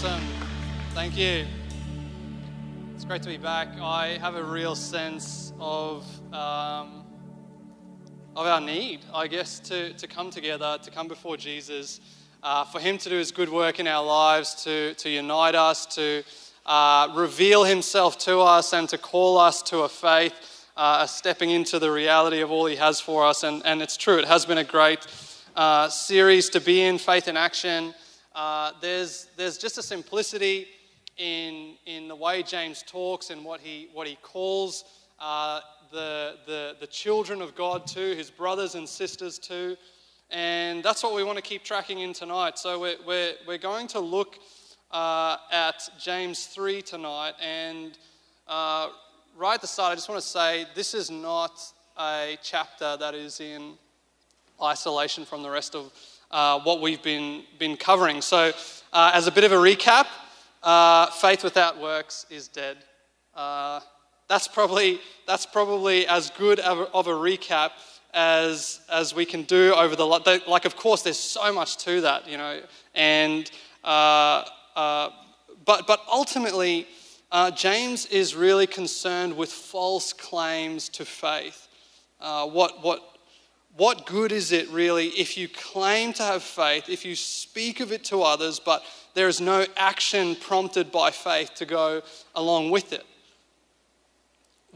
Awesome. Thank you. It's great to be back. I have a real sense of, um, of our need, I guess, to, to come together, to come before Jesus, uh, for Him to do His good work in our lives, to, to unite us, to uh, reveal Himself to us, and to call us to a faith, uh, a stepping into the reality of all He has for us. And, and it's true, it has been a great uh, series to be in, Faith in Action. Uh, there's, there's just a simplicity in, in the way James talks and what he, what he calls uh, the, the, the children of God to, his brothers and sisters to. And that's what we want to keep tracking in tonight. So we're, we're, we're going to look uh, at James 3 tonight. And uh, right at the start, I just want to say this is not a chapter that is in isolation from the rest of uh, what we've been, been covering. So, uh, as a bit of a recap, uh, faith without works is dead. Uh, that's, probably, that's probably as good of a, recap as, as we can do over the. Like, of course, there's so much to that, you know, and. Uh, uh, but, but ultimately, James is really concerned with false claims to faith. what, what, what good is it really if you claim to have faith, if you speak of it to others, but there is no action prompted by faith to go along with it?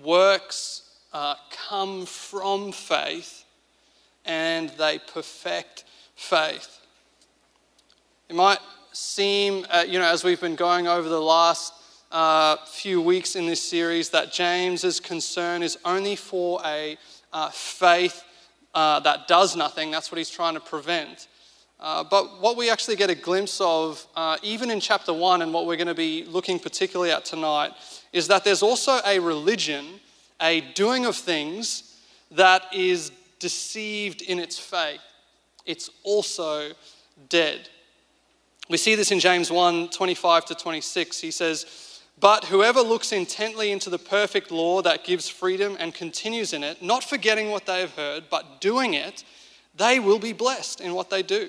Works uh, come from faith and they perfect faith. It might seem, uh, you know, as we've been going over the last uh, few weeks in this series, that James's concern is only for a uh, faith uh, that does nothing. That's what he's trying to prevent. Uh, but what we actually get a glimpse of, uh, even in chapter one, and what we're going to be looking particularly at tonight, is that there's also a religion, a doing of things that is deceived in its faith. It's also dead. We see this in James 1 25 to 26. He says, but whoever looks intently into the perfect law that gives freedom and continues in it, not forgetting what they have heard, but doing it, they will be blessed in what they do.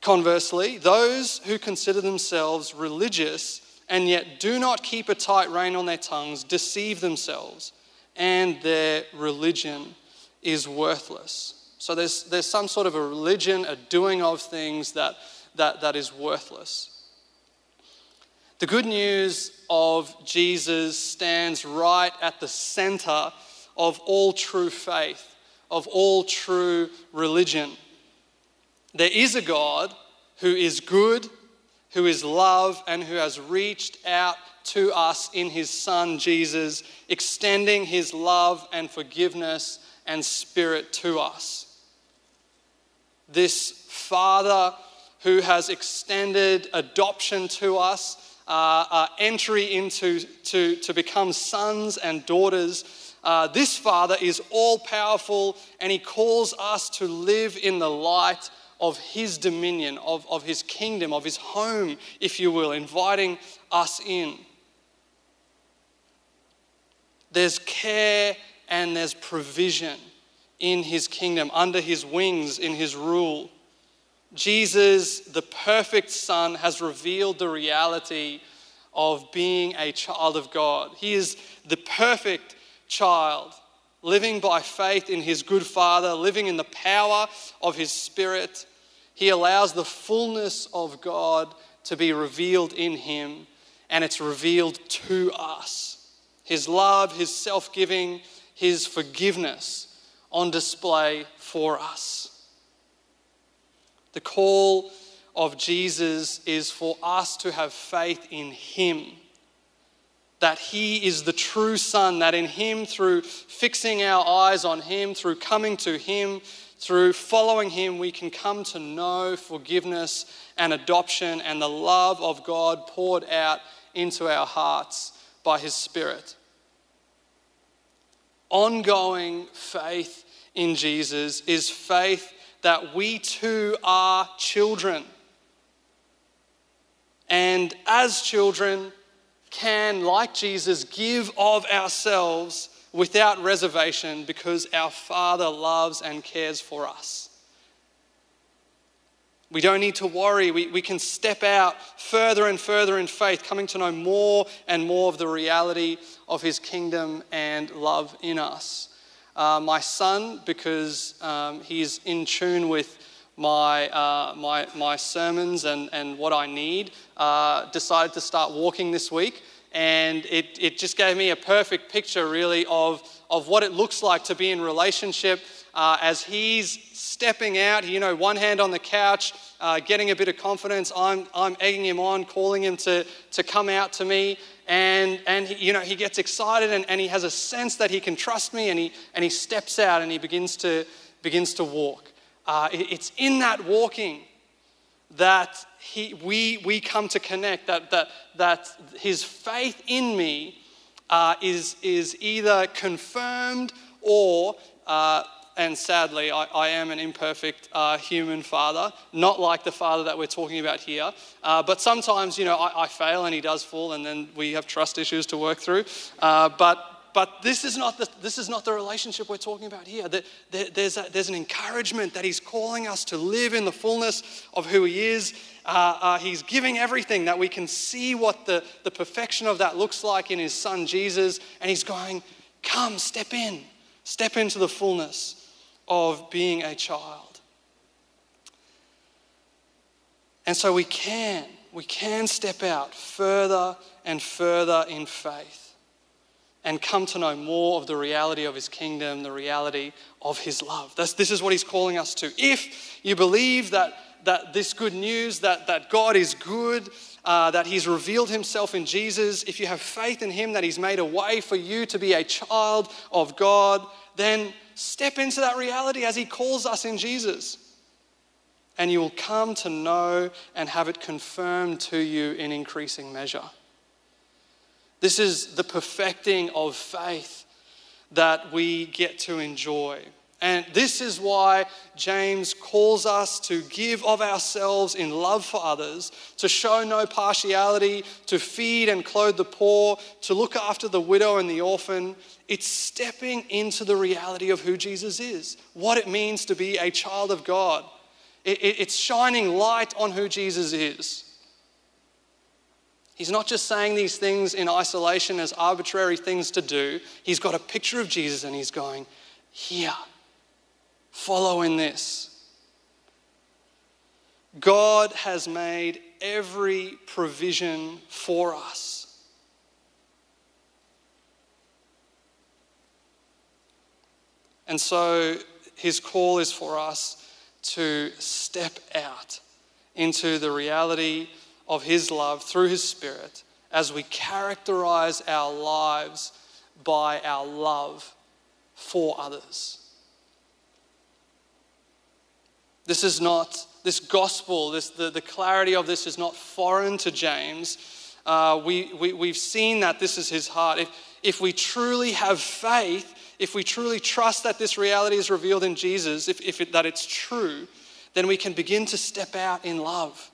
Conversely, those who consider themselves religious and yet do not keep a tight rein on their tongues deceive themselves, and their religion is worthless. So there's, there's some sort of a religion, a doing of things that, that, that is worthless. The good news of Jesus stands right at the center of all true faith, of all true religion. There is a God who is good, who is love, and who has reached out to us in his Son Jesus, extending his love and forgiveness and spirit to us. This Father who has extended adoption to us uh, uh, entry into to, to become sons and daughters. Uh, this Father is all powerful and He calls us to live in the light of His dominion, of, of His kingdom, of His home, if you will, inviting us in. There's care and there's provision in His kingdom, under His wings, in His rule. Jesus, the perfect Son, has revealed the reality of being a child of God. He is the perfect child, living by faith in his good Father, living in the power of his Spirit. He allows the fullness of God to be revealed in him, and it's revealed to us. His love, his self giving, his forgiveness on display for us. The call of Jesus is for us to have faith in Him. That He is the true Son, that in Him, through fixing our eyes on Him, through coming to Him, through following Him, we can come to know forgiveness and adoption and the love of God poured out into our hearts by His Spirit. Ongoing faith in Jesus is faith that we too are children. And as children, can, like Jesus, give of ourselves without reservation because our Father loves and cares for us. We don't need to worry. We, we can step out further and further in faith, coming to know more and more of the reality of His kingdom and love in us. Uh, my son, because um, he's in tune with my, uh, my, my sermons and, and what I need, uh, decided to start walking this week. And it, it just gave me a perfect picture, really, of, of what it looks like to be in relationship uh, as he's stepping out, you know, one hand on the couch, uh, getting a bit of confidence. I'm, I'm egging him on, calling him to, to come out to me. And, and he, you know, he gets excited and, and he has a sense that he can trust me and he, and he steps out and he begins to, begins to walk. Uh, it, it's in that walking that he, we, we come to connect, that, that, that his faith in me uh, is, is either confirmed or uh, and sadly, I, I am an imperfect uh, human father, not like the father that we're talking about here. Uh, but sometimes, you know, I, I, fail and he does fall, and then we have trust issues to work through. Uh, but but this is not the, this is not the relationship we're talking about here. There's, a, there's an encouragement that he's calling us to live in the fullness of who he is. Uh, uh, he's giving everything that we can see what the, the perfection of that looks like in his son Jesus. And he's going, Come, step in, step into the fullness of being a child. And so we can, we can step out further and further in faith and come to know more of the reality of his kingdom, the reality of his love. That's, this is what he's calling us to. If you believe that, that this good news, that, that God is good, uh, that he's revealed himself in Jesus, if you have faith in him that he's made a way for you to be a child of God, then step into that reality as He calls us in Jesus. And you will come to know and have it confirmed to you in increasing measure. This is the perfecting of faith that we get to enjoy. And this is why James calls us to give of ourselves in love for others, to show no partiality, to feed and clothe the poor, to look after the widow and the orphan. It's stepping into the reality of who Jesus is, what it means to be a child of God. It's shining light on who Jesus is. He's not just saying these things in isolation as arbitrary things to do. He's got a picture of Jesus and he's going, Here Follow in this. God has made every provision for us. And so his call is for us to step out into the reality of his love through his spirit as we characterize our lives by our love for others. This is not, this gospel, this, the, the clarity of this is not foreign to James. Uh, we, we, we've seen that this is his heart. If, if we truly have faith, if we truly trust that this reality is revealed in Jesus, if, if it, that it's true, then we can begin to step out in love.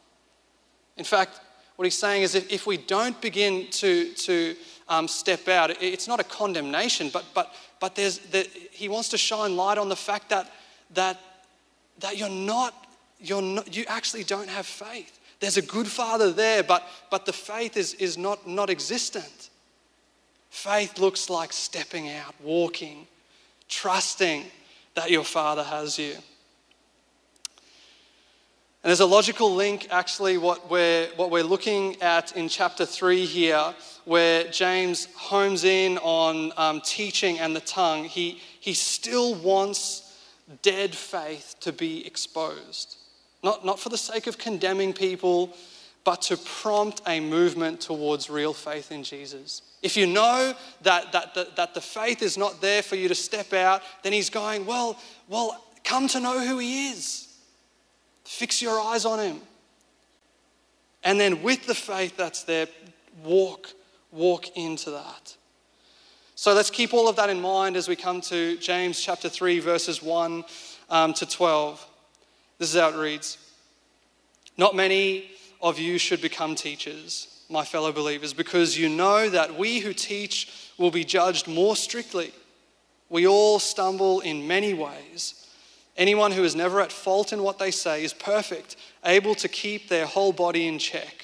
In fact, what he's saying is if, if we don't begin to, to um, step out, it, it's not a condemnation, but, but, but there's, the, he wants to shine light on the fact that, that that you're not, you're not, you actually don't have faith. There's a good father there, but, but the faith is, is not, not existent. Faith looks like stepping out, walking, trusting that your father has you. And there's a logical link, actually, what we're, what we're looking at in chapter 3 here, where James homes in on um, teaching and the tongue. He, he still wants dead faith to be exposed. Not, not for the sake of condemning people, but to prompt a movement towards real faith in Jesus. If you know that, that, that, that the faith is not there for you to step out, then he's going, well, well, come to know who he is. Fix your eyes on him. And then with the faith that's there, walk, walk into that. So let's keep all of that in mind as we come to James chapter 3, verses 1 um, to 12. This is how it reads Not many of you should become teachers, my fellow believers, because you know that we who teach will be judged more strictly. We all stumble in many ways. Anyone who is never at fault in what they say is perfect, able to keep their whole body in check.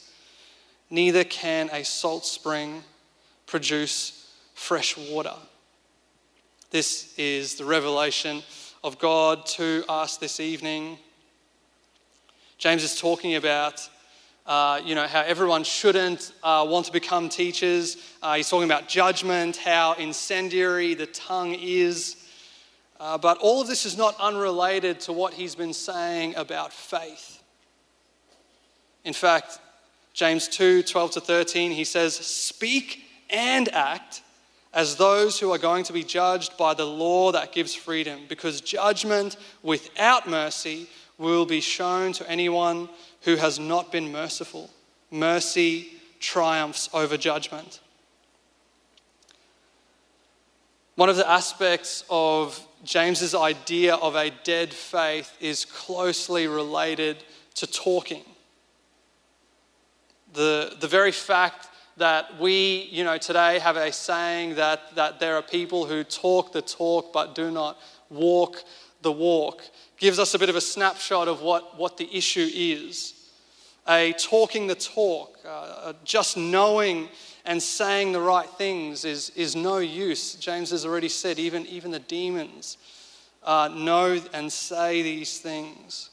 Neither can a salt spring produce fresh water. This is the revelation of God to us this evening. James is talking about uh, you know, how everyone shouldn't uh, want to become teachers. Uh, he's talking about judgment, how incendiary the tongue is. Uh, but all of this is not unrelated to what he's been saying about faith. In fact, James 2 12 to 13, he says, Speak and act as those who are going to be judged by the law that gives freedom, because judgment without mercy will be shown to anyone who has not been merciful. Mercy triumphs over judgment. One of the aspects of James's idea of a dead faith is closely related to talking. The, the very fact that we, you know, today have a saying that, that there are people who talk the talk but do not walk the walk gives us a bit of a snapshot of what, what the issue is. A talking the talk, uh, just knowing and saying the right things is, is no use. James has already said, even, even the demons uh, know and say these things.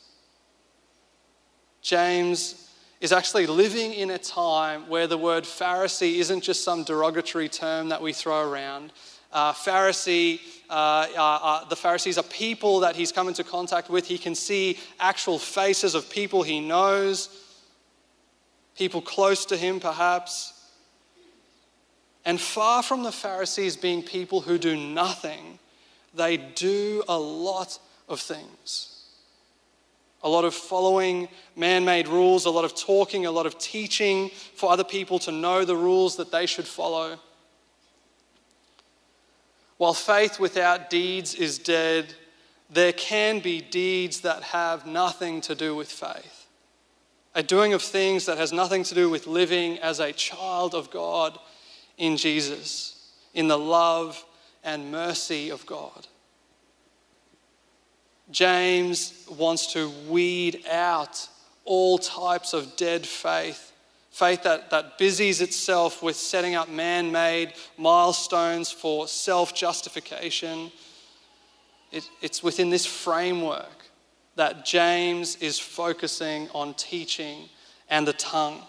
James is actually living in a time where the word Pharisee isn't just some derogatory term that we throw around. Uh, Pharisee, uh, uh, uh, the Pharisees are people that he's come into contact with. He can see actual faces of people he knows, people close to him, perhaps. And far from the Pharisees being people who do nothing, they do a lot of things. A lot of following man made rules, a lot of talking, a lot of teaching for other people to know the rules that they should follow. While faith without deeds is dead, there can be deeds that have nothing to do with faith. A doing of things that has nothing to do with living as a child of God in Jesus, in the love and mercy of God. James wants to weed out all types of dead faith Faith that, that busies itself with setting up man made milestones for self justification. It, it's within this framework that James is focusing on teaching and the tongue.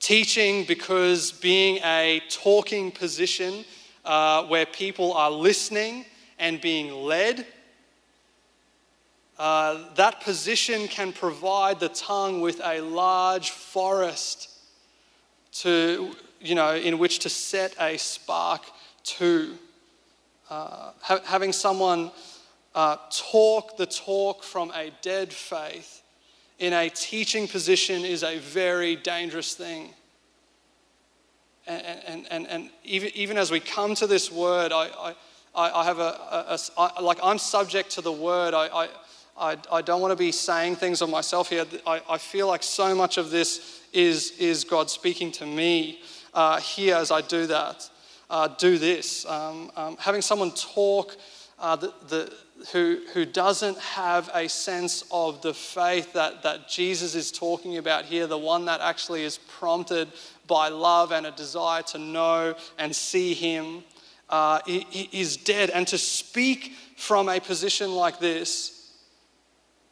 Teaching because being a talking position uh, where people are listening and being led uh, that position can provide the tongue with a large forest to, you know, in which to set a spark to. Uh, ha- having someone uh, talk the talk from a dead faith in a teaching position is a very dangerous thing. And, and, and, and even, even as we come to this word, I, I, I have a, like I'm subject to the word. I, I I, I don't want to be saying things of myself here. I, I feel like so much of this is, is God speaking to me uh, here as I do that. Uh, do this. Um, um, having someone talk uh, the, the, who, who doesn't have a sense of the faith that, that Jesus is talking about here, the one that actually is prompted by love and a desire to know and see Him, uh, is dead. And to speak from a position like this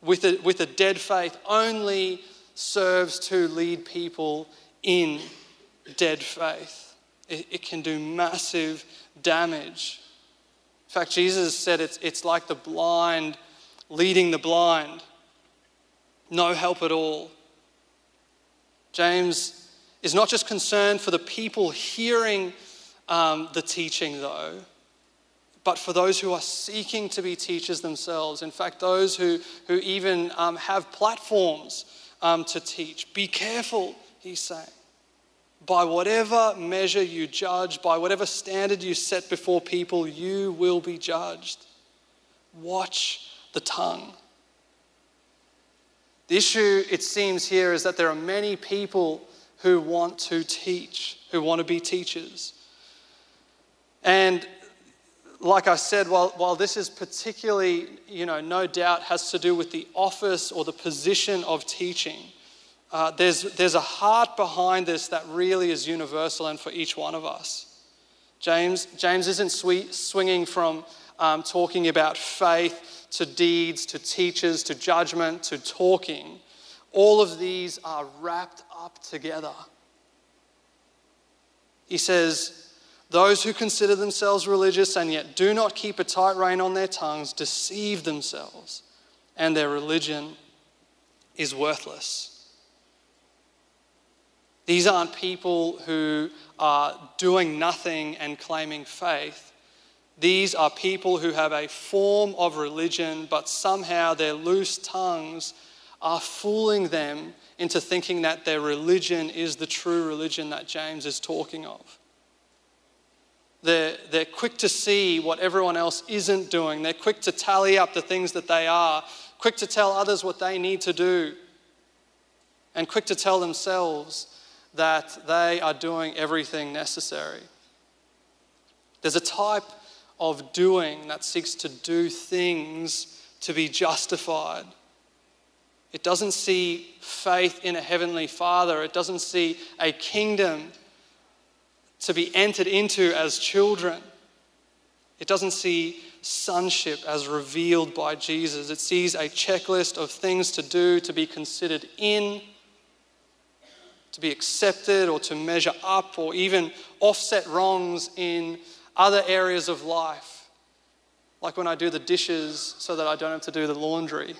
with a, with a dead faith only serves to lead people in dead faith. It, it can do massive damage. In fact, Jesus said it's, it's like the blind leading the blind. No help at all. James is not just concerned for the people hearing um, the teaching, though, but for those who are seeking to be teachers themselves. In fact, those who, who even um, have platforms um, to teach. Be careful, he's saying. By whatever measure you judge, by whatever standard you set before people, you will be judged. Watch the tongue. The issue, it seems, here is that there are many people who want to teach, who want to be teachers. And like I said, while, while this is particularly, you know, no doubt has to do with the office or the position of teaching, uh, there's, there's a heart behind this that really is universal and for each one of us. James, James isn't sweet, swinging from um, talking about faith to deeds, to teachers, to judgment, to talking. All of these are wrapped up together. He says, Those who consider themselves religious and yet do not keep a tight rein on their tongues deceive themselves, and their religion is worthless. These aren't people who are doing nothing and claiming faith. These are people who have a form of religion, but somehow their loose tongues are fooling them into thinking that their religion is the true religion that James is talking of. They're, they're quick to see what everyone else isn't doing. They're quick to tally up the things that they are, quick to tell others what they need to do, and quick to tell themselves that they are doing everything necessary. There's a type of doing that seeks to do things to be justified. It doesn't see faith in a heavenly Father, it doesn't see a kingdom to be entered into as children. It doesn't see sonship as revealed by Jesus. It sees a checklist of things to do to be considered in to be accepted or to measure up or even offset wrongs in other areas of life. Like when I do the dishes so that I don't have to do the laundry.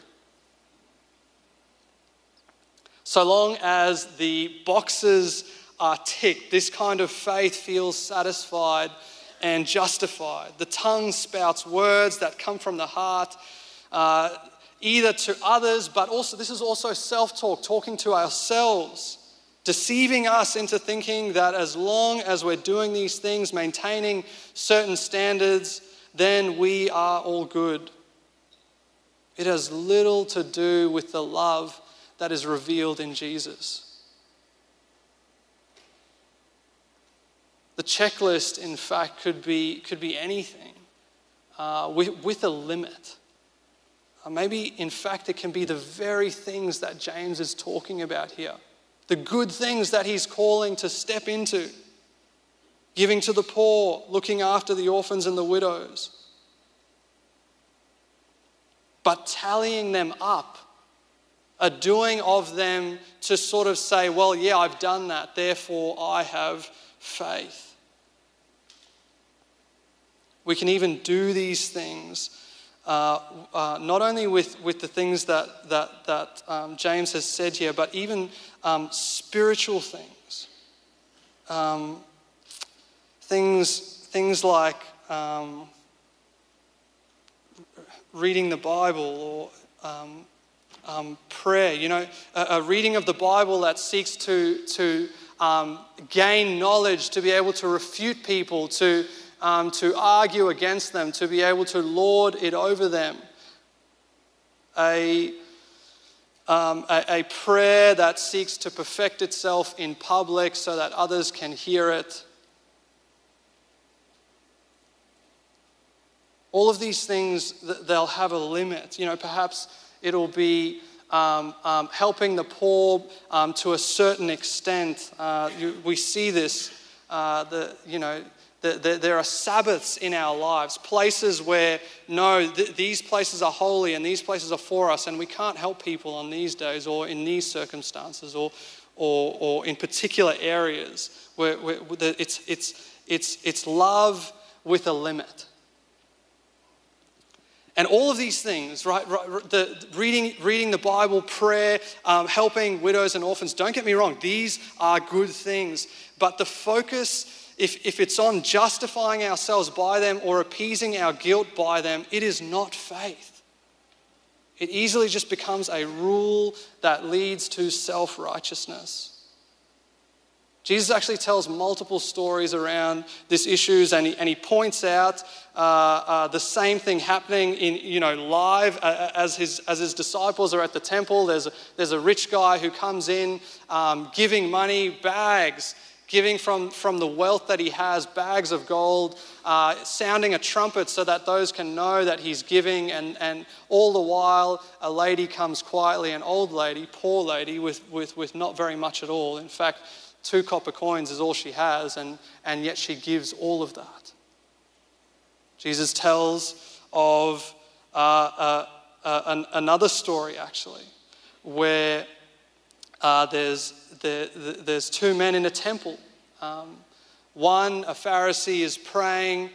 So long as the boxes are ticked, this kind of faith feels satisfied and justified. The tongue spouts words that come from the heart, uh, either to others, but also, this is also self talk, talking to ourselves deceiving us into thinking that as long as we're doing these things, maintaining certain standards, then we are all good. It has little to do with the love that is revealed in Jesus. The checklist, in fact, could be, could be anything uh, with, with a limit. Uh, maybe, in fact, it can be the very things that James is talking about here the good things that He's calling to step into giving to the poor, looking after the orphans and the widows. But tallying them up, a doing of them to sort of say, well, yeah, I've done that, therefore I have faith. We can even do these things uh, uh, not only with, with the things that, that, that um, James has said here, but even um, spiritual things. Um, things. Things like um, reading the Bible or um, um, prayer. You know, a, a, reading of the Bible that seeks to, to gain knowledge, to be able to refute people, to um, to argue against them, to be able to lord it over them. a, um, a, a prayer that seeks to perfect itself in public so that others can hear it. All of these things, they'll have a limit. You know, perhaps it'll be um, um, helping the poor um, to a certain extent. Uh, you, we see this, uh, the, you know, the, the, there are Sabbaths in our lives, places where, no, th- these places are holy and these places are for us, and we can't help people on these days or in these circumstances or, or, or in particular areas where, where it's, it's, it's, it's love with a limit. And all of these things, right, the, reading, reading the Bible, prayer, um, helping widows and orphans, don't get me wrong, these are good things. But the focus, if, if it's on justifying ourselves by them or appeasing our guilt by them, it is not faith. It easily just becomes a rule that leads to self righteousness. Jesus actually tells multiple stories around this issues, and he, and he points out uh, uh, the same thing happening in you know live uh, uh, as his as his disciples are at the temple. There's a, there's a rich guy who comes in, um, giving money, bags, giving from from the wealth that he has, bags of gold, uh, sounding a trumpet so that those can know that he's giving, and and all the while a lady comes quietly, an old lady, poor lady with with with not very much at all. In fact Two copper coins is all she has, and, and yet she gives all of that. Jesus tells of uh, uh, uh, an, another story, actually, where uh, there's, there, there's two men in a temple. Um, one, a Pharisee, is praying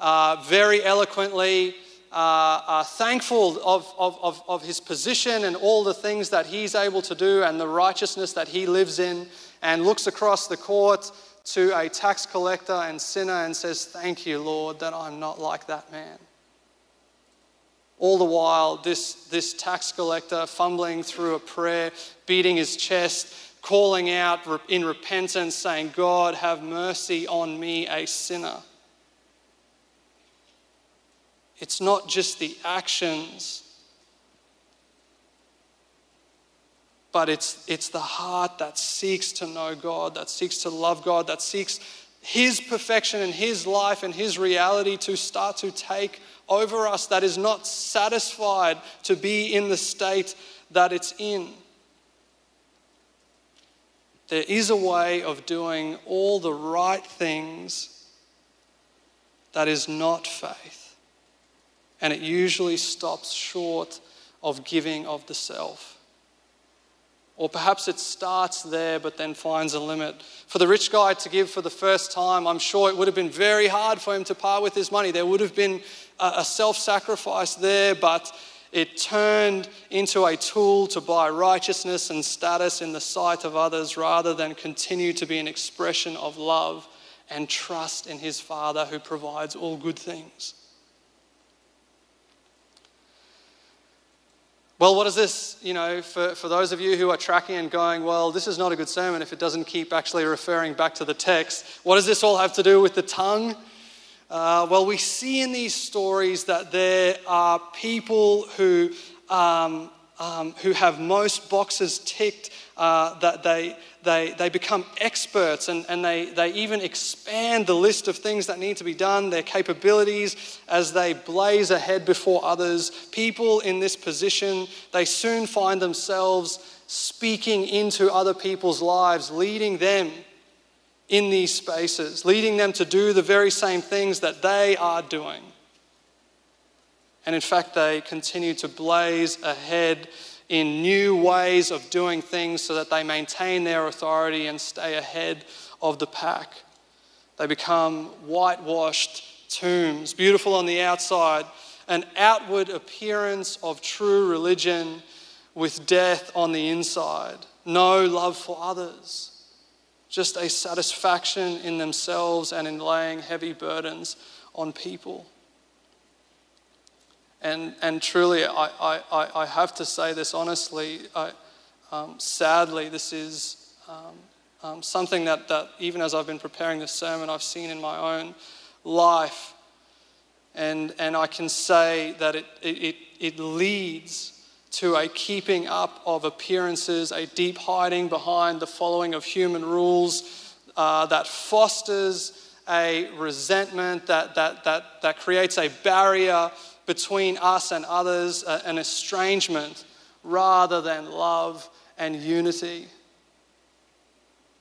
uh, very eloquently, uh, thankful of, of, of, of his position and all the things that he's able to do and the righteousness that he lives in and looks across the court to a tax collector and sinner and says, Thank you, Lord, that I'm not like that man. All the while, this, this tax collector fumbling through a prayer, beating his chest, calling out in repentance, saying, God, have mercy on me, a sinner. It's not just the actions but it's, it's the heart that seeks to know God, that seeks to love God, that seeks His perfection and His life and His reality to start to take over us, that is not satisfied to be in the state that it's in. There is a way of doing all the right things that is not faith. And it usually stops short of giving of the self. Or perhaps it starts there but then finds a limit. For the rich guy to give for the first time, I'm sure it would have been very hard for him to part with his money. There would have been a self sacrifice there, but it turned into a tool to buy righteousness and status in the sight of others rather than continue to be an expression of love and trust in his Father who provides all good things. Well, what is this, you know, for, for those of you who are tracking and going, well, this is not a good sermon if it doesn't keep actually referring back to the text. What does this all have to do with the tongue? Uh, well, we see in these stories that there are people who, um, um, who have most boxes ticked, uh, that they, they, they become experts and, and they, they even expand the list of things that need to be done, their capabilities as they blaze ahead before others. People in this position, they soon find themselves speaking into other people's lives, leading them in these spaces, leading them to do the very same things that they are doing. And in fact, they continue to blaze ahead in new ways of doing things so that they maintain their authority and stay ahead of the pack. They become whitewashed tombs, beautiful on the outside, an outward appearance of true religion with death on the inside. No love for others, just a satisfaction in themselves and in laying heavy burdens on people. And, and truly, I, I, I have to say this honestly. I, um, sadly, this is um, um, something that, that, even as I've been preparing this sermon, I've seen in my own life. And, and I can say that it, it, it leads to a keeping up of appearances, a deep hiding behind the following of human rules uh, that fosters a resentment, that, that, that, that creates a barrier between us and others, an estrangement, rather than love and unity.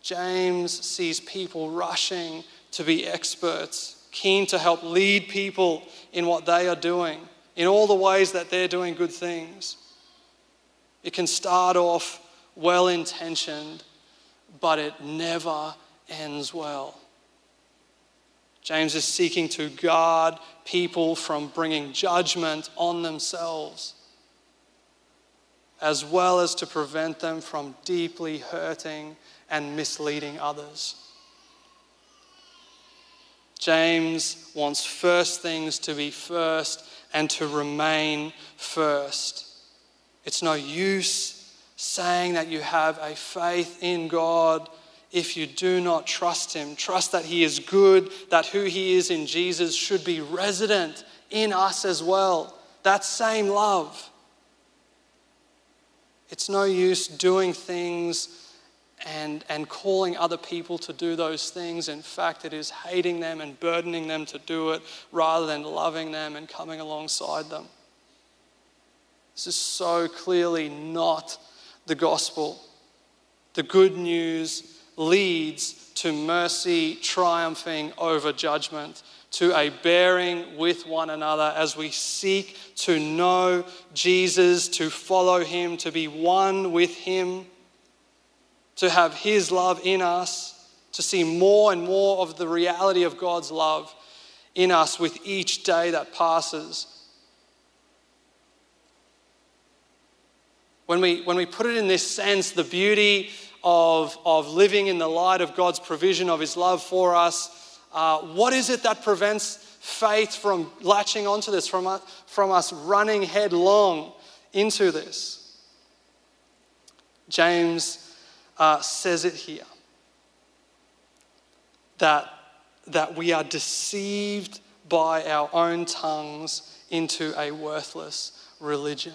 James sees people rushing to be experts, keen to help lead people in what they are doing, in all the ways that they're doing good things. It can start off well intentioned, but it never ends well. James is seeking to guard people from bringing judgment on themselves, as well as to prevent them from deeply hurting and misleading others. James wants first things to be first and to remain first. It's no use saying that you have a faith in God if you do not trust Him. Trust that He is good, that who He is in Jesus should be resident in us as well. That same love. It's no use doing things and, and calling other people to do those things. In fact, it is hating them and burdening them to do it rather than loving them and coming alongside them. This is so clearly not the gospel. The good news leads to mercy triumphing over judgment, to a bearing with one another as we seek to know Jesus, to follow him, to be one with him to have His love in us, to see more and more of the reality of God's love in us with each day that passes. When we, when we put it in this sense, the beauty of, of living in the light of God's provision of His love for us, uh, what is it that prevents faith from latching onto this, from, us, from us running headlong into this? James uh, says it here that, that we are deceived by our own tongues into a worthless religion.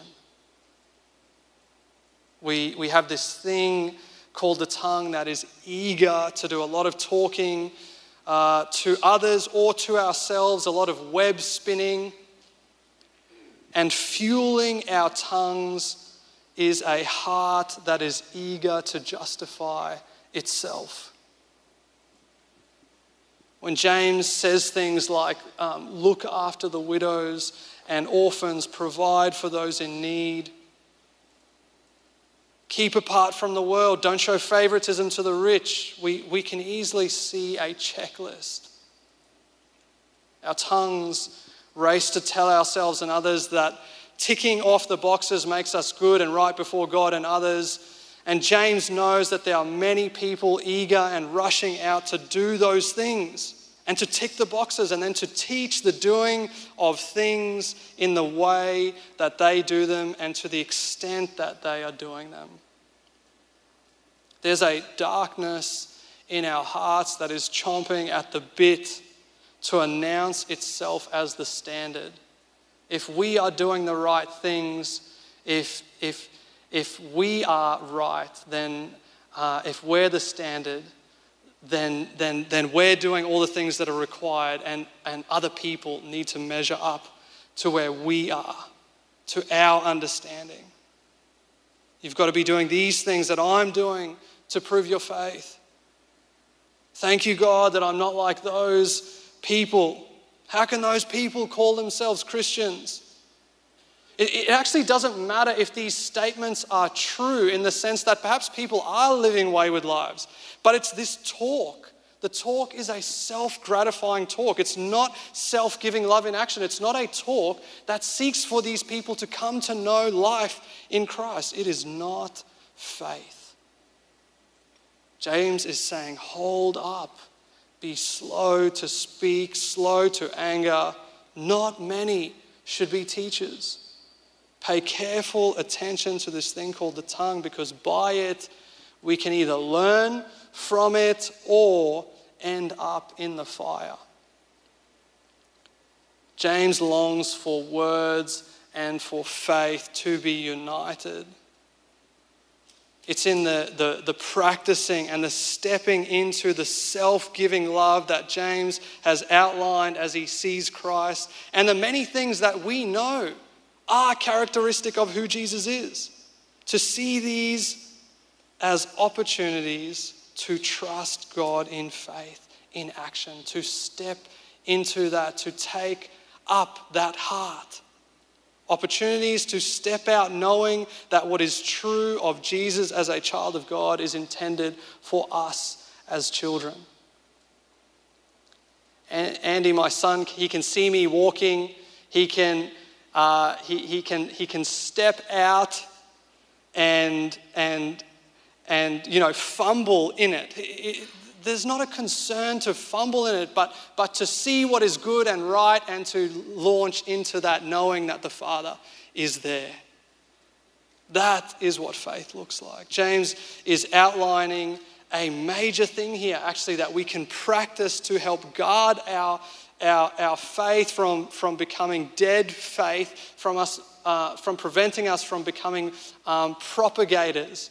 We, we have this thing called the tongue that is eager to do a lot of talking uh, to others or to ourselves, a lot of web spinning, and fueling our tongues is a heart that is eager to justify itself. When James says things like, um, look after the widows and orphans, provide for those in need, keep apart from the world, don't show favoritism to the rich, we, we can easily see a checklist. Our tongues race to tell ourselves and others that ticking off the boxes makes us good and right before God and others. And James knows that there are many people eager and rushing out to do those things and to tick the boxes and then to teach the doing of things in the way that they do them and to the extent that they are doing them. There's a darkness in our hearts that is chomping at the bit to announce itself as the standard if we are doing the right things, if, if, if we are right, then uh, if we're the standard, then, then, then we're doing all the things that are required, and, and other people need to measure up to where we are, to our understanding. You've got to be doing these things that I'm doing to prove your faith. Thank you, God, that I'm not like those people how can those people call themselves Christians? It, actually doesn't matter if these statements are true in the sense that perhaps people are living wayward lives, but it's this talk. The talk is a self gratifying talk. It's not self giving love in action. It's not a talk that seeks for these people to come to know life in Christ. It is not faith. James is saying, hold up. Be slow to speak, slow to anger. Not many should be teachers. Pay careful attention to this thing called the tongue because by it we can either learn from it or end up in the fire. James longs for words and for faith to be united. It's in the, the, the, practicing and the stepping into the self giving love that James has outlined as he sees Christ, and the many things that we know are characteristic of who Jesus is. To see these as opportunities to trust God in faith, in action, to step into that, to take up that heart. Opportunities to step out knowing that what is true of Jesus as a child of God is intended for us as children. And Andy, my son, he can see me walking. He can, uh, he, he, can, he can step out and, and, and you know, fumble in it. it there's not a concern to fumble in it, but, but to see what is good and right and to launch into that knowing that the Father is there. That is what faith looks like. James is outlining a major thing here, actually, that we can practice to help guard our, our, our faith from, from becoming dead faith, from, us, uh, from preventing us from becoming um, propagators,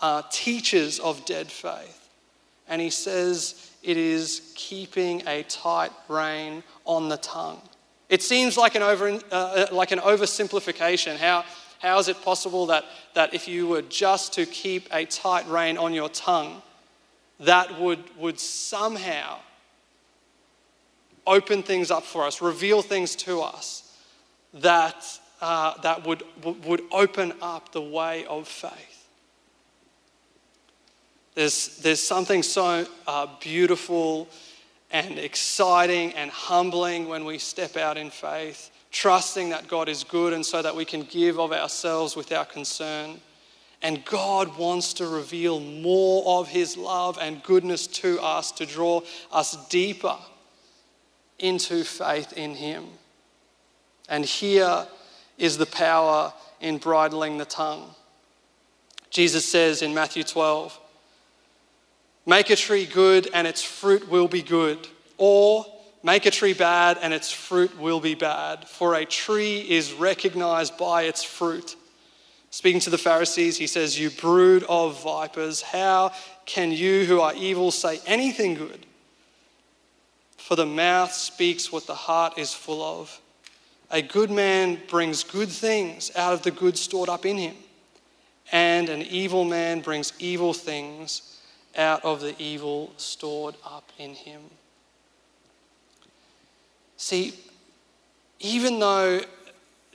uh, teachers of dead faith. And he says it is keeping a tight rein on the tongue. It seems like an, over, uh, uh, like an oversimplification. How, how is it possible that, that if you were just to keep a tight rein on your tongue, that would, would somehow open things up for us, reveal things to us that, uh, that would, would open up the way of faith? There's, there's something so uh, beautiful and exciting and humbling when we step out in faith, trusting that God is good and so that we can give of ourselves without concern. And God wants to reveal more of His love and goodness to us to draw us deeper into faith in Him. And here is the power in bridling the tongue. Jesus says in Matthew 12, Make a tree good and its fruit will be good. Or make a tree bad and its fruit will be bad. For a tree is recognized by its fruit. Speaking to the Pharisees, he says, You brood of vipers, how can you who are evil say anything good? For the mouth speaks what the heart is full of. A good man brings good things out of the good stored up in him, and an evil man brings evil things out of the evil stored up in him. See, even though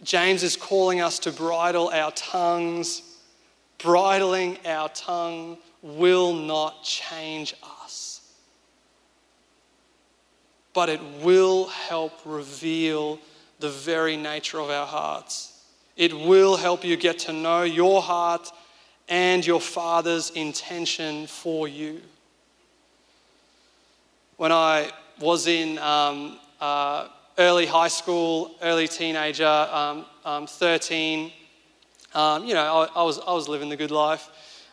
James is calling us to bridle our tongues, bridling our tongue will not change us. But it will help reveal the very nature of our hearts. It will help you get to know your heart and your Father's intention for you. When I was in um, uh, early high school, early teenager, um, um, 13, um, you know, I, I, was, I was living the good life.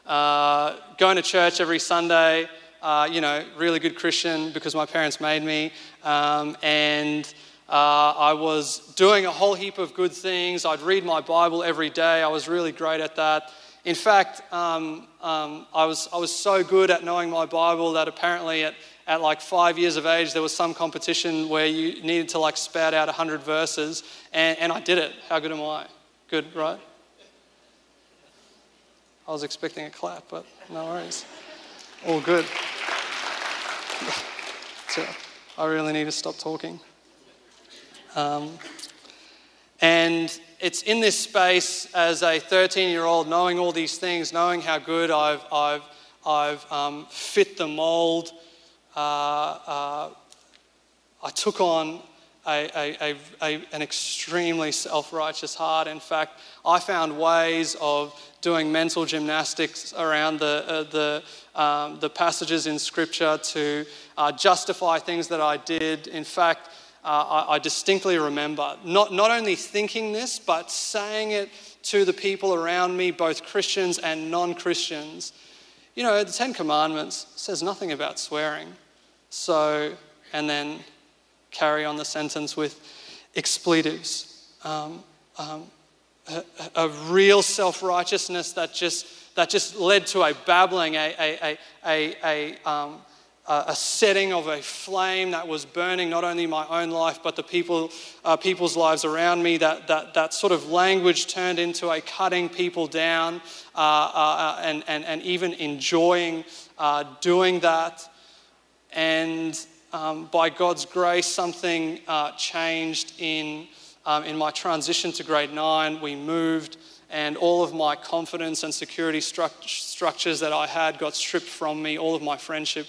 Uh, going to church every Sunday, uh, you know, really good Christian because my parents made me. Um, and uh, I was doing a whole heap of good things. I'd read my Bible every day. I was really great at that. In fact, um, um, I, was, I was so good at knowing my Bible that apparently at, at like five years of age, there was some competition where you needed to like spout out 100 verses, and, and I did it. How good am I? Good, right? I was expecting a clap, but no worries. All good. so I really need to stop talking. Um, and it's in this space as a 13 year old, knowing all these things, knowing how good I've, I've, I've um, fit the mold. Uh, uh, I took on a, a, a, an extremely self righteous heart. In fact, I found ways of doing mental gymnastics around the, uh, the, um, the passages in Scripture to uh, justify things that I did. In fact, uh, I, I, distinctly remember not, not only thinking this, but saying it to the people around me, both Christians and non Christians. You know, the Ten Commandments says nothing about swearing. So, and then carry on the sentence with expletives. Um, um, a, a, real self righteousness that just, that just led to a babbling, a, a, a, a, um, a setting of a flame that was burning not only my own life but the people, uh, people's lives around me. That, that, that sort of language turned into a cutting people down uh, uh, and, and, and even enjoying uh, doing that. And um, by God's grace, something uh, changed in, um, in my transition to grade nine. We moved, and all of my confidence and security stru- structures that I had got stripped from me, all of my friendship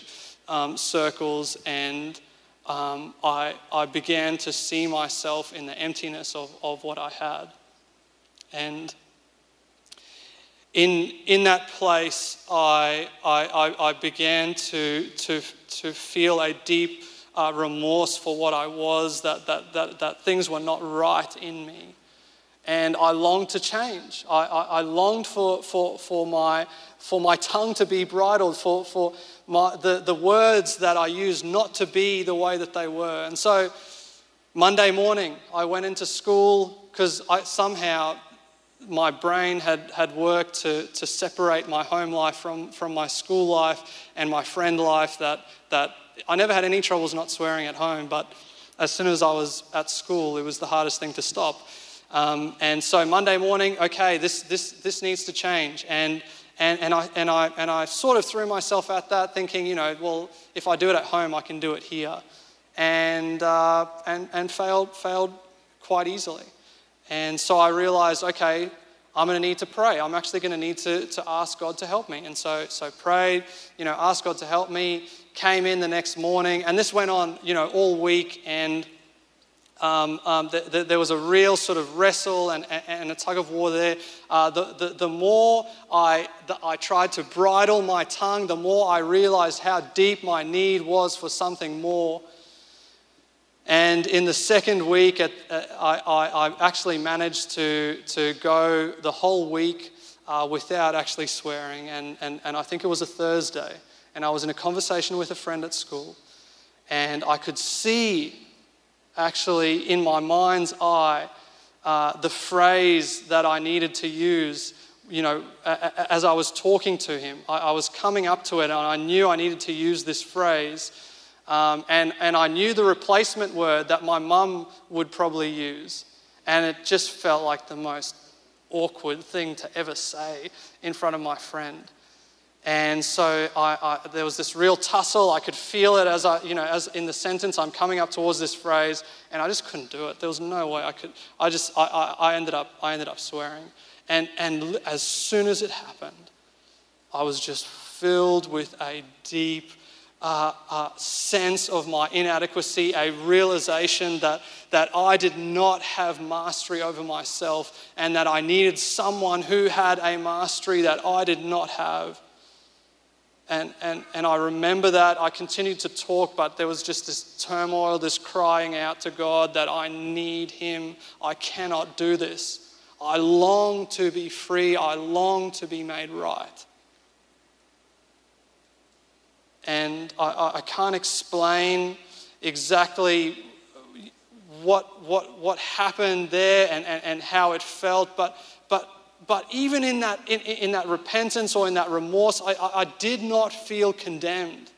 um, circles, and um, I, I began to see myself in the emptiness of, of what I had. And in, in that place, I, I, I began to, to, to feel a deep uh, remorse for what I was, that, that, that, that things were not right in me. And I longed to change. I, I, I longed for, for, for, my, for my tongue to be bridled, for, for my, the, the words that I used not to be the way that they were. And so Monday morning, I went into school because somehow my brain had, had worked to, to separate my home life from, from my school life and my friend life that, that I never had any troubles not swearing at home, but as soon as I was at school, it was the hardest thing to stop. Um, and so Monday morning, okay, this, this, this needs to change. And, and, and, I, and, I, and I sort of threw myself at that, thinking, you know, well, if I do it at home, I can do it here. And, uh, and, and failed, failed quite easily. And so I realized, okay, I'm going to need to pray. I'm actually going to need to, to ask God to help me. And so, so prayed, you know, asked God to help me, came in the next morning, and this went on, you know, all week. And um, um, the, the, there was a real sort of wrestle and, and a tug of war there. Uh, the, the, more I, I tried to bridle my tongue, the more I realized how deep my need was for something more. And in the second week, at, uh, I, I, I, actually managed to, to go the whole week uh, without actually swearing. And, and, and I think it was a Thursday. And I was in a conversation with a friend at school. And I could see, actually, in my mind's eye, uh, the phrase that I needed to use. You know, as I was talking to him, I, was coming up to it and I knew I needed to use this phrase. Um, and, and I knew the replacement word that my mum would probably use. And it just felt like the most awkward thing to ever say in front of my friend. And so I, I, there was this real tussle. I could feel it as I, you know, as in the sentence, I'm coming up towards this phrase, and I just couldn't do it. There was no way I could. I just, I, I, ended up, I ended up swearing. And, and as soon as it happened, I was just filled with a deep uh, uh, sense of my inadequacy, a realization that, that I did not have mastery over myself and that I needed someone who had a mastery that I did not have. And, and, and I remember that. I continued to talk, but there was just this turmoil, this crying out to God that I need Him. I cannot do this. I long to be free. I long to be made right. and I, I can't explain exactly what, what, what happened there and, and, and how it felt, but, but, but even in that, in, in that repentance or in that remorse, I, I, I did not feel condemned.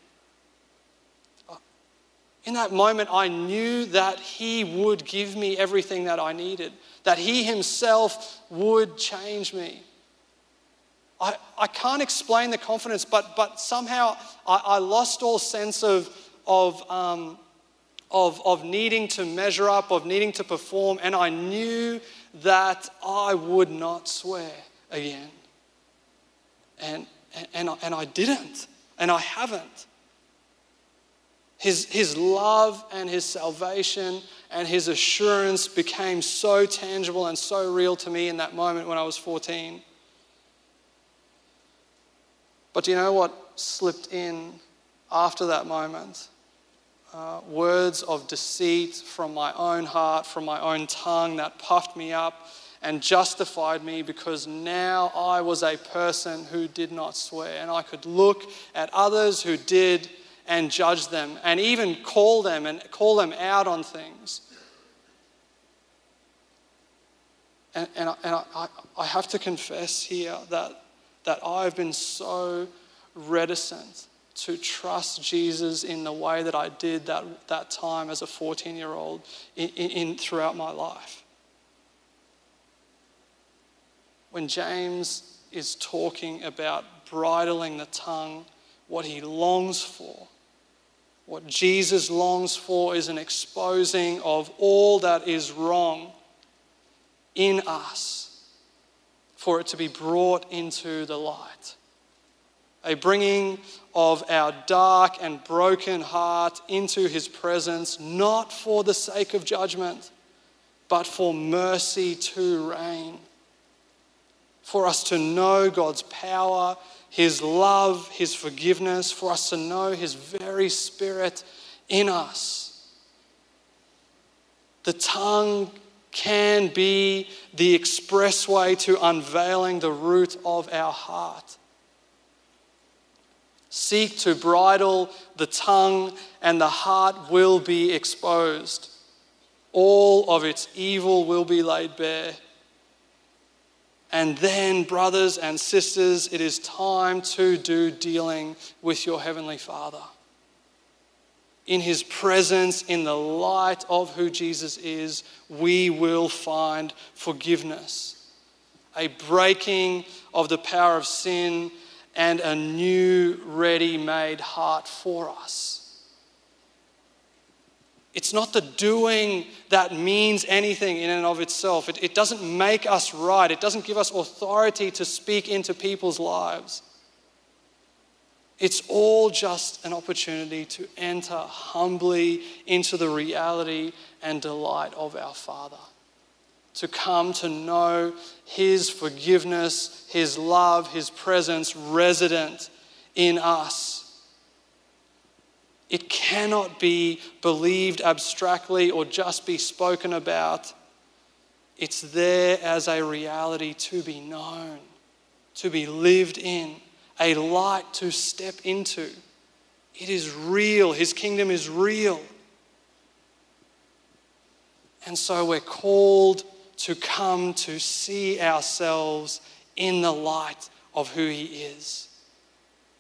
In that moment, I knew that He would give me everything that I needed, that He Himself would change me. I, I can't explain the confidence, but, but somehow I, I lost all sense of, of, um, of, of needing to measure up, of needing to perform, and I knew that I would not swear again. And, and, and I didn't, and I haven't. His, his love and his salvation and his assurance became so tangible and so real to me in that moment when I was 14. But do you know what slipped in after that moment? Uh, words of deceit from my own heart, from my own tongue that puffed me up and justified me because now I was a person who did not swear. And I could look at others who did and judge them and even call them and call them out on things. And, and, I, and I, I have to confess here that, that I've been so reticent to trust Jesus in the way that I did that, that time as a 14 year old in, in, throughout my life. When James is talking about bridling the tongue, what he longs for, what Jesus longs for is an exposing of all that is wrong in us for it to be brought into the light. A bringing of our dark and broken heart into his presence, not for the sake of judgment, but for mercy to reign. For us to know God's power, his love, his forgiveness, for us to know his very spirit in us. The tongue can be the expressway to unveiling the root of our heart. Seek to bridle the tongue, and the heart will be exposed. All of its evil will be laid bare. And then, brothers and sisters, it is time to do dealing with your Heavenly Father. In His presence, in the light of who Jesus is, we will find forgiveness, a breaking of the power of sin and a new, ready made heart for us. It's not the doing that means anything in and of itself. It, it, doesn't make us right. It doesn't give us authority to speak into people's lives. It's all just an opportunity to enter humbly into the reality and delight of our Father to come to know His forgiveness, His love, His presence resident in us. It cannot be believed abstractly or just be spoken about. It's there as a reality to be known, to be lived in, a light to step into. It is real. His kingdom is real. And so we're called to come to see ourselves in the light of who He is.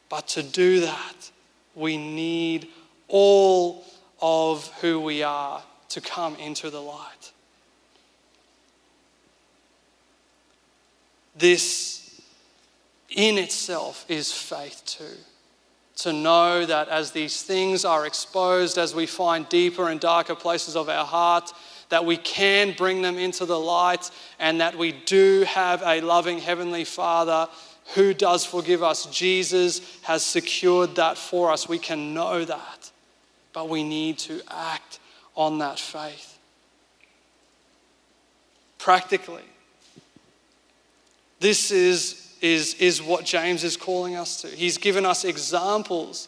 But to do that, we need all of who we are to come into the light. This in itself is faith too. To know that as these things are exposed, as we find deeper and darker places of our heart, that we can bring them into the light, and that we do have a loving Heavenly Father who does forgive us. Jesus has secured that for us. We can know that, but we need to act on that faith. Practically, this is, is, is what James is calling us to. He's given us examples,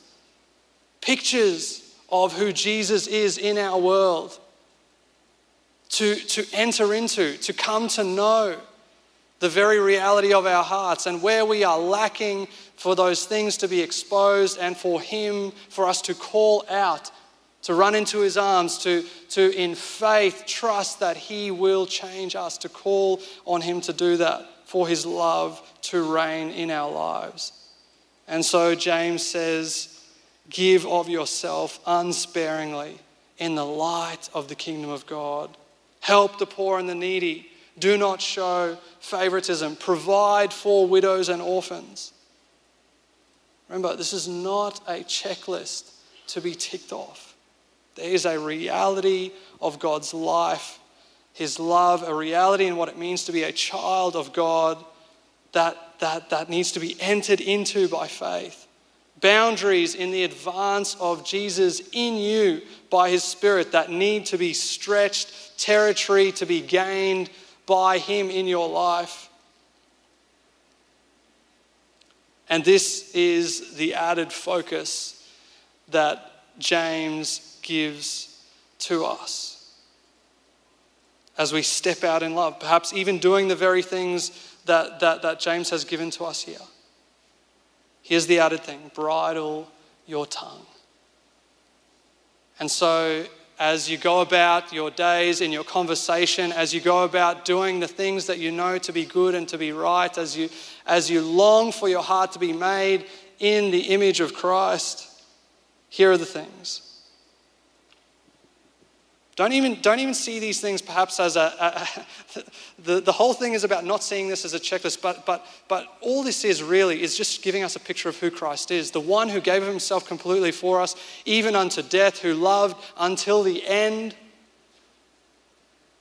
pictures of who Jesus is in our world to, to enter into, to come to know the very reality of our hearts and where we are lacking for those things to be exposed and for Him, for us to call out, to run into His arms, to, to in faith trust that He will change us, to call on Him to do that, for His love to reign in our lives. And so James says, Give of yourself unsparingly in the light of the kingdom of God. Help the poor and the needy. Do not show favoritism. Provide for widows and orphans. Remember, this is not a checklist to be ticked off. There is a reality of God's life, His love, a reality in what it means to be a child of God that, that, that needs to be entered into by faith boundaries in the advance of Jesus in you by His Spirit that need to be stretched, territory to be gained by Him in your life. And this is the added focus that James gives to us as we step out in love, perhaps even doing the very things that, that, that James has given to us here. Here's the added thing bridle your tongue. And so, as you go about your days in your conversation, as you go about doing the things that you know to be good and to be right, as you, as you long for your heart to be made in the image of Christ, here are the things. Don't even, don't even see these things perhaps as a, a, a the, the whole thing is about not seeing this as a checklist, but, but, but all this is really is just giving us a picture of who Christ is. The one who gave himself completely for us, even unto death, who loved until the end.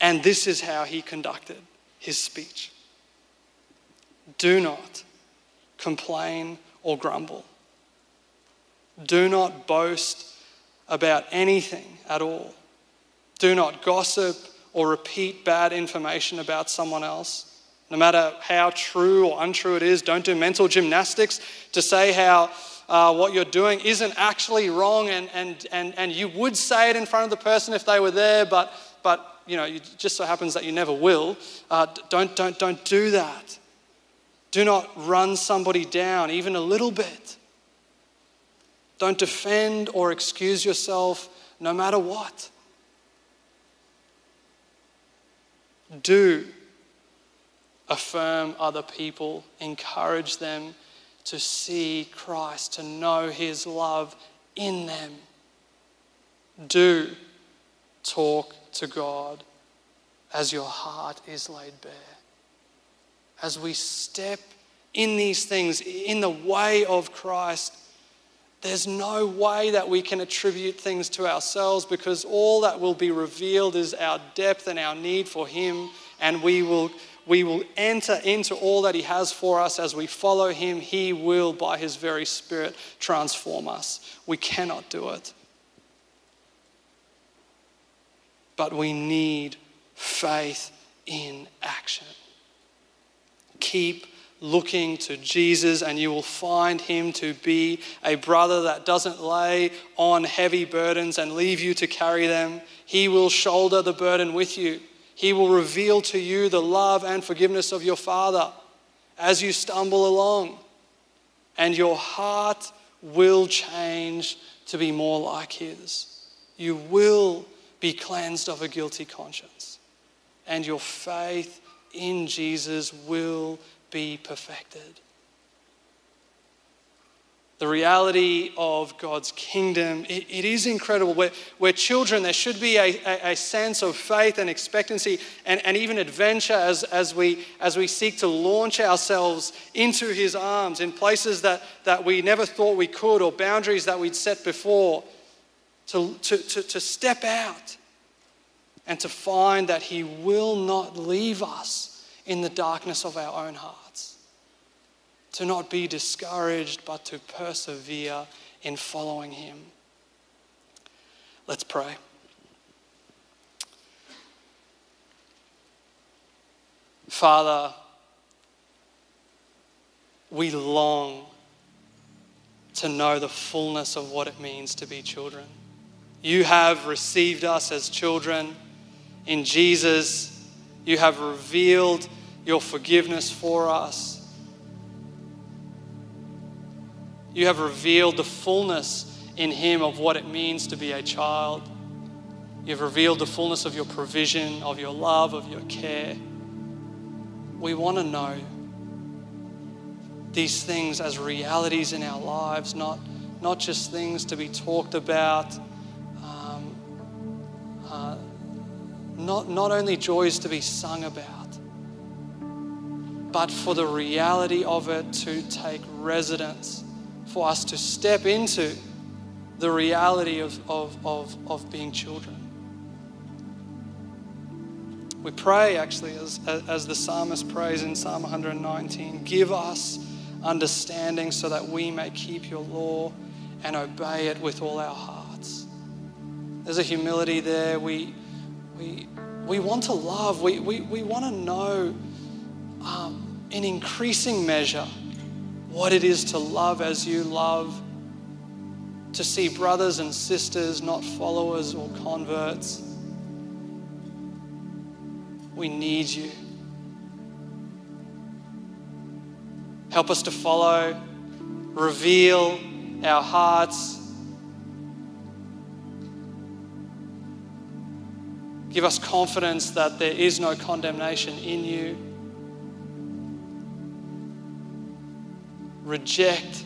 And this is how he conducted his speech. Do not complain or grumble. Do not boast about anything at all do not gossip or repeat bad information about someone else. No matter how true or untrue it is, don't do mental gymnastics to say how uh, what you're doing isn't actually wrong and, and, and, and you would say it in front of the person if they were there, but, but you know, it just so happens that you never will. Uh, don't, don't, don't do that. Do not run somebody down even a little bit. Don't defend or excuse yourself no matter what. Do affirm other people, encourage them to see Christ, to know His love in them. Do talk to God as your heart is laid bare. As we step in these things, in the way of Christ, there's no way that we can attribute things to ourselves because all that will be revealed is our depth and our need for Him, and we will, we will enter into all that He has for us as we follow Him. He will, by His very Spirit, transform us. We cannot do it. But we need faith in action. Keep looking to Jesus, and you will find him to be a brother that doesn't lay on heavy burdens and leave you to carry them. He will shoulder the burden with you. He will reveal to you the love and forgiveness of your Father as you stumble along, and your heart will change to be more like His. You will be cleansed of a guilty conscience, and your faith in Jesus will be perfected. The reality of God's kingdom, it, it is incredible. We're, we're, children, there should be a, a, a, sense of faith and expectancy and, and even adventure as, as, we, as we seek to launch ourselves into His arms in places that, that we never thought we could or boundaries that we'd set before. To, to, to, to step out and to find that He will not leave us in the darkness of our own heart to not be discouraged, but to persevere in following Him. Let's pray. Father, we long to know the fullness of what it means to be children. You have received us as children in Jesus. You have revealed your forgiveness for us. You have revealed the fullness in Him of what it means to be a child. You've revealed the fullness of your provision, of your love, of your care. We want to know these things as realities in our lives, not, not just things to be talked about, um, uh, not, not only joys to be sung about, but for the reality of it to take residence for us to step into the reality of, of, of, of being children. We pray actually, as, as the psalmist prays in Psalm 119 give us understanding so that we may keep your law and obey it with all our hearts. There's a humility there. We, we, we want to love, we, we, we want to know um, in increasing measure what it is to love as you love, to see brothers and sisters, not followers or converts. We need you. Help us to follow, reveal our hearts. Give us confidence that there is no condemnation in you. Reject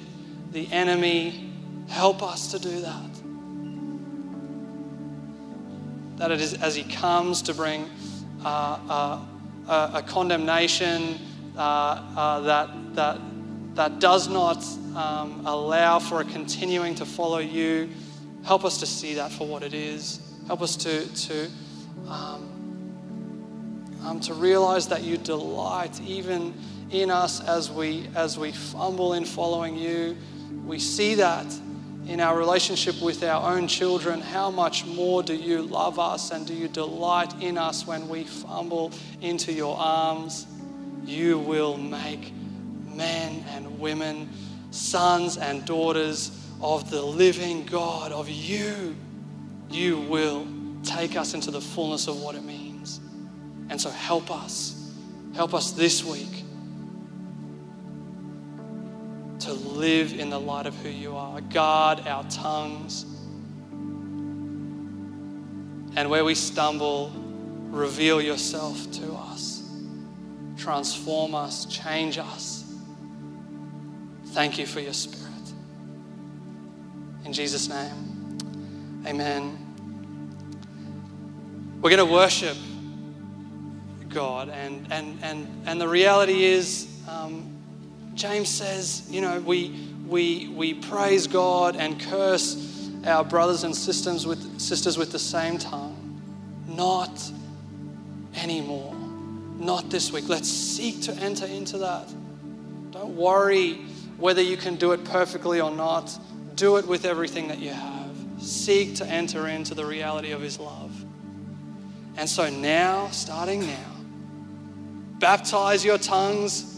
the enemy. Help us to do that. That it is as he comes to bring uh, uh, a condemnation uh, uh, that, that, that does not um, allow for a continuing to follow you. Help us to see that for what it is. Help us to, to, um, um, to realize that you delight even in us as we, as we fumble in following you. We see that in our relationship with our own children. How much more do you love us and do you delight in us when we fumble into your arms? You will make men and women, sons and daughters of the living God, of you. You will take us into the fullness of what it means. And so help us. Help us this week to live in the light of who you are. Guard our tongues. And where we stumble, reveal yourself to us. Transform us, change us. Thank you for your spirit. In Jesus' name, amen. We're going to worship God, and, and, and, and the reality is, um, James says, you know, we, we, we praise God and curse our brothers and sisters with, sisters with the same tongue. Not anymore. Not this week. Let's seek to enter into that. Don't worry whether you can do it perfectly or not. Do it with everything that you have. Seek to enter into the reality of His love. And so now, starting now, baptize your tongues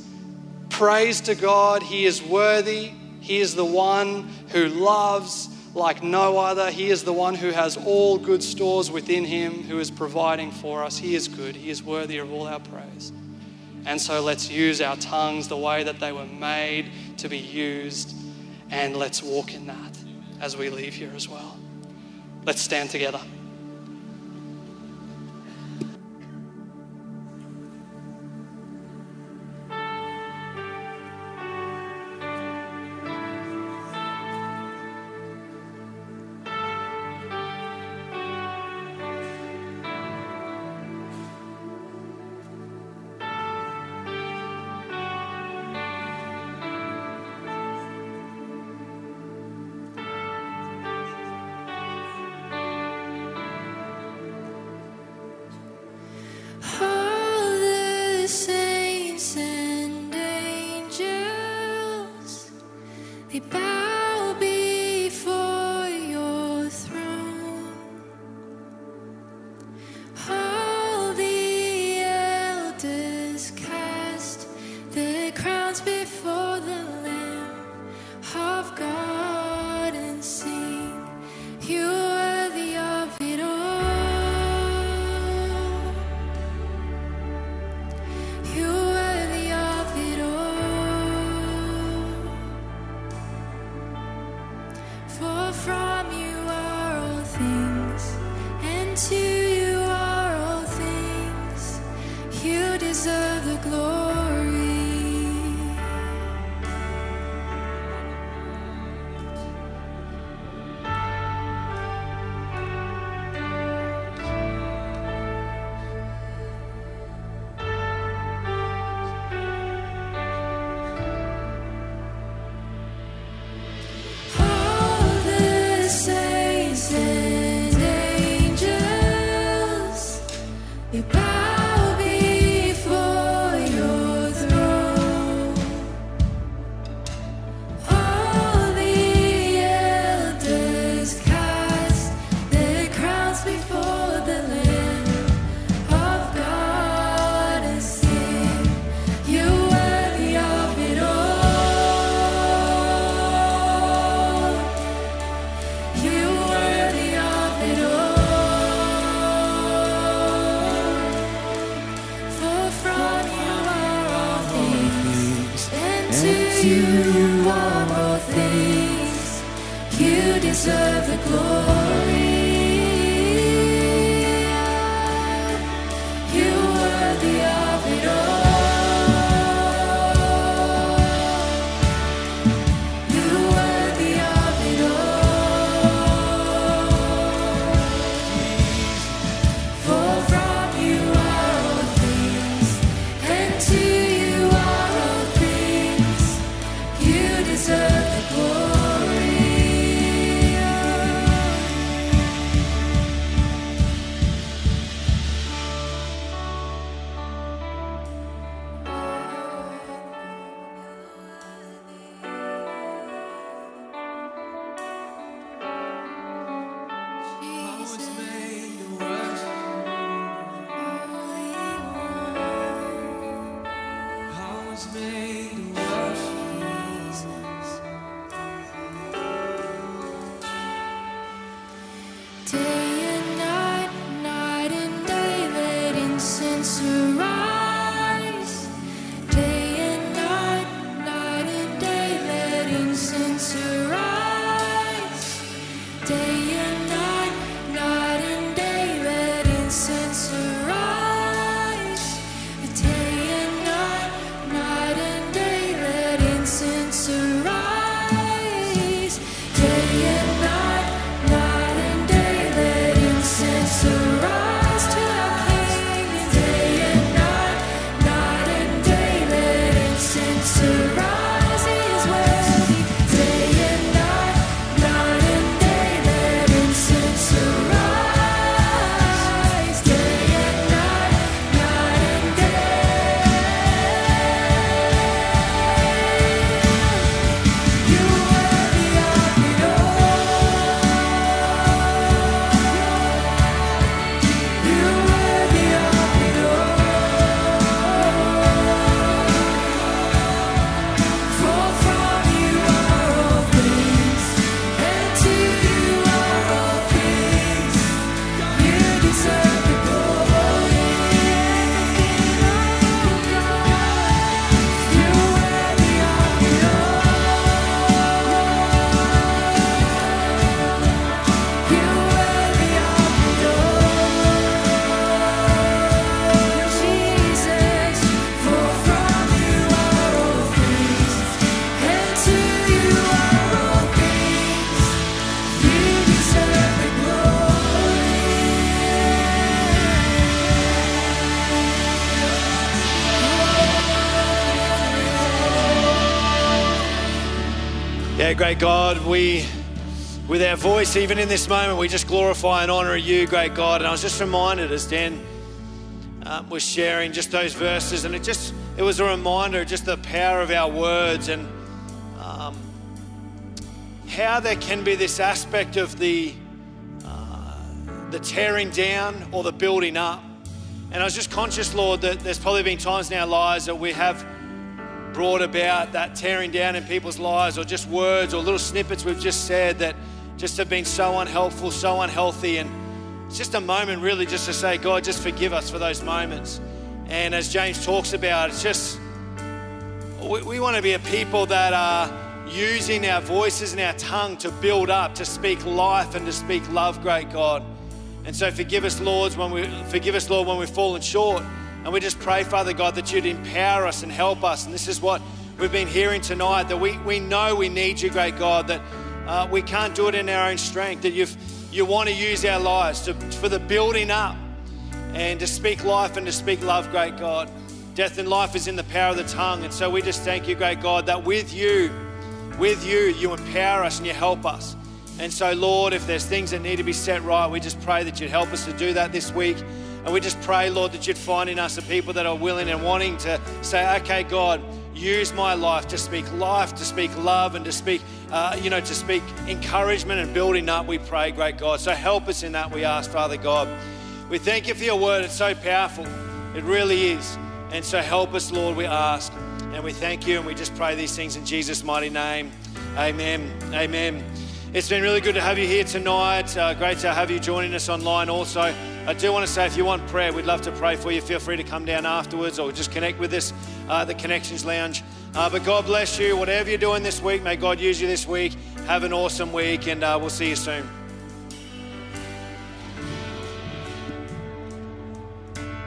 Praise to God. He is worthy. He is the one who loves like no other. He is the one who has all good stores within him, who is providing for us. He is good. He is worthy of all our praise. And so let's use our tongues the way that they were made to be used, and let's walk in that as we leave here as well. Let's stand together. Great God, we, with our voice, even in this moment, we just glorify and honor you, great God. And I was just reminded as Dan um, was sharing just those verses, and it just, it was a reminder of just the power of our words and um, how there can be this aspect of the, uh, the tearing down or the building up. And I was just conscious, Lord, that there's probably been times in our lives that we have brought about that tearing down in people's lives, or just words or little snippets we've just said that just have been so unhelpful, so unhealthy. And it's just a moment, really, just to say, God, just forgive us for those moments. And as James talks about, it's just, we, we want to be a people that are using our voices and our tongue to build up, to speak life and to speak love, great God. And so forgive us, Lord, when we forgive us, Lord, when we've fallen short. And we just pray, Father God, that you'd empower us and help us. And this is what we've been hearing tonight that we, we know we need you, great God, that uh, we can't do it in our own strength, that you've, you want to use our lives to, for the building up and to speak life and to speak love, great God. Death and life is in the power of the tongue. And so we just thank you, great God, that with you, with you, you empower us and you help us. And so, Lord, if there's things that need to be set right, we just pray that you'd help us to do that this week. And we just pray, Lord, that you'd find in us the people that are willing and wanting to say, okay, God, use my life to speak life, to speak love, and to speak, uh, you know, to speak encouragement and building up. We pray, great God. So help us in that, we ask, Father God. We thank you for your word. It's so powerful. It really is. And so help us, Lord, we ask. And we thank you and we just pray these things in Jesus' mighty name. Amen. Amen. It's been really good to have you here tonight. Uh, great to have you joining us online also. I do want to say if you want prayer, we'd love to pray for you. Feel free to come down afterwards or just connect with us uh, the Connections Lounge. Uh, but God bless you. Whatever you're doing this week, may God use you this week. Have an awesome week, and uh, we'll see you soon.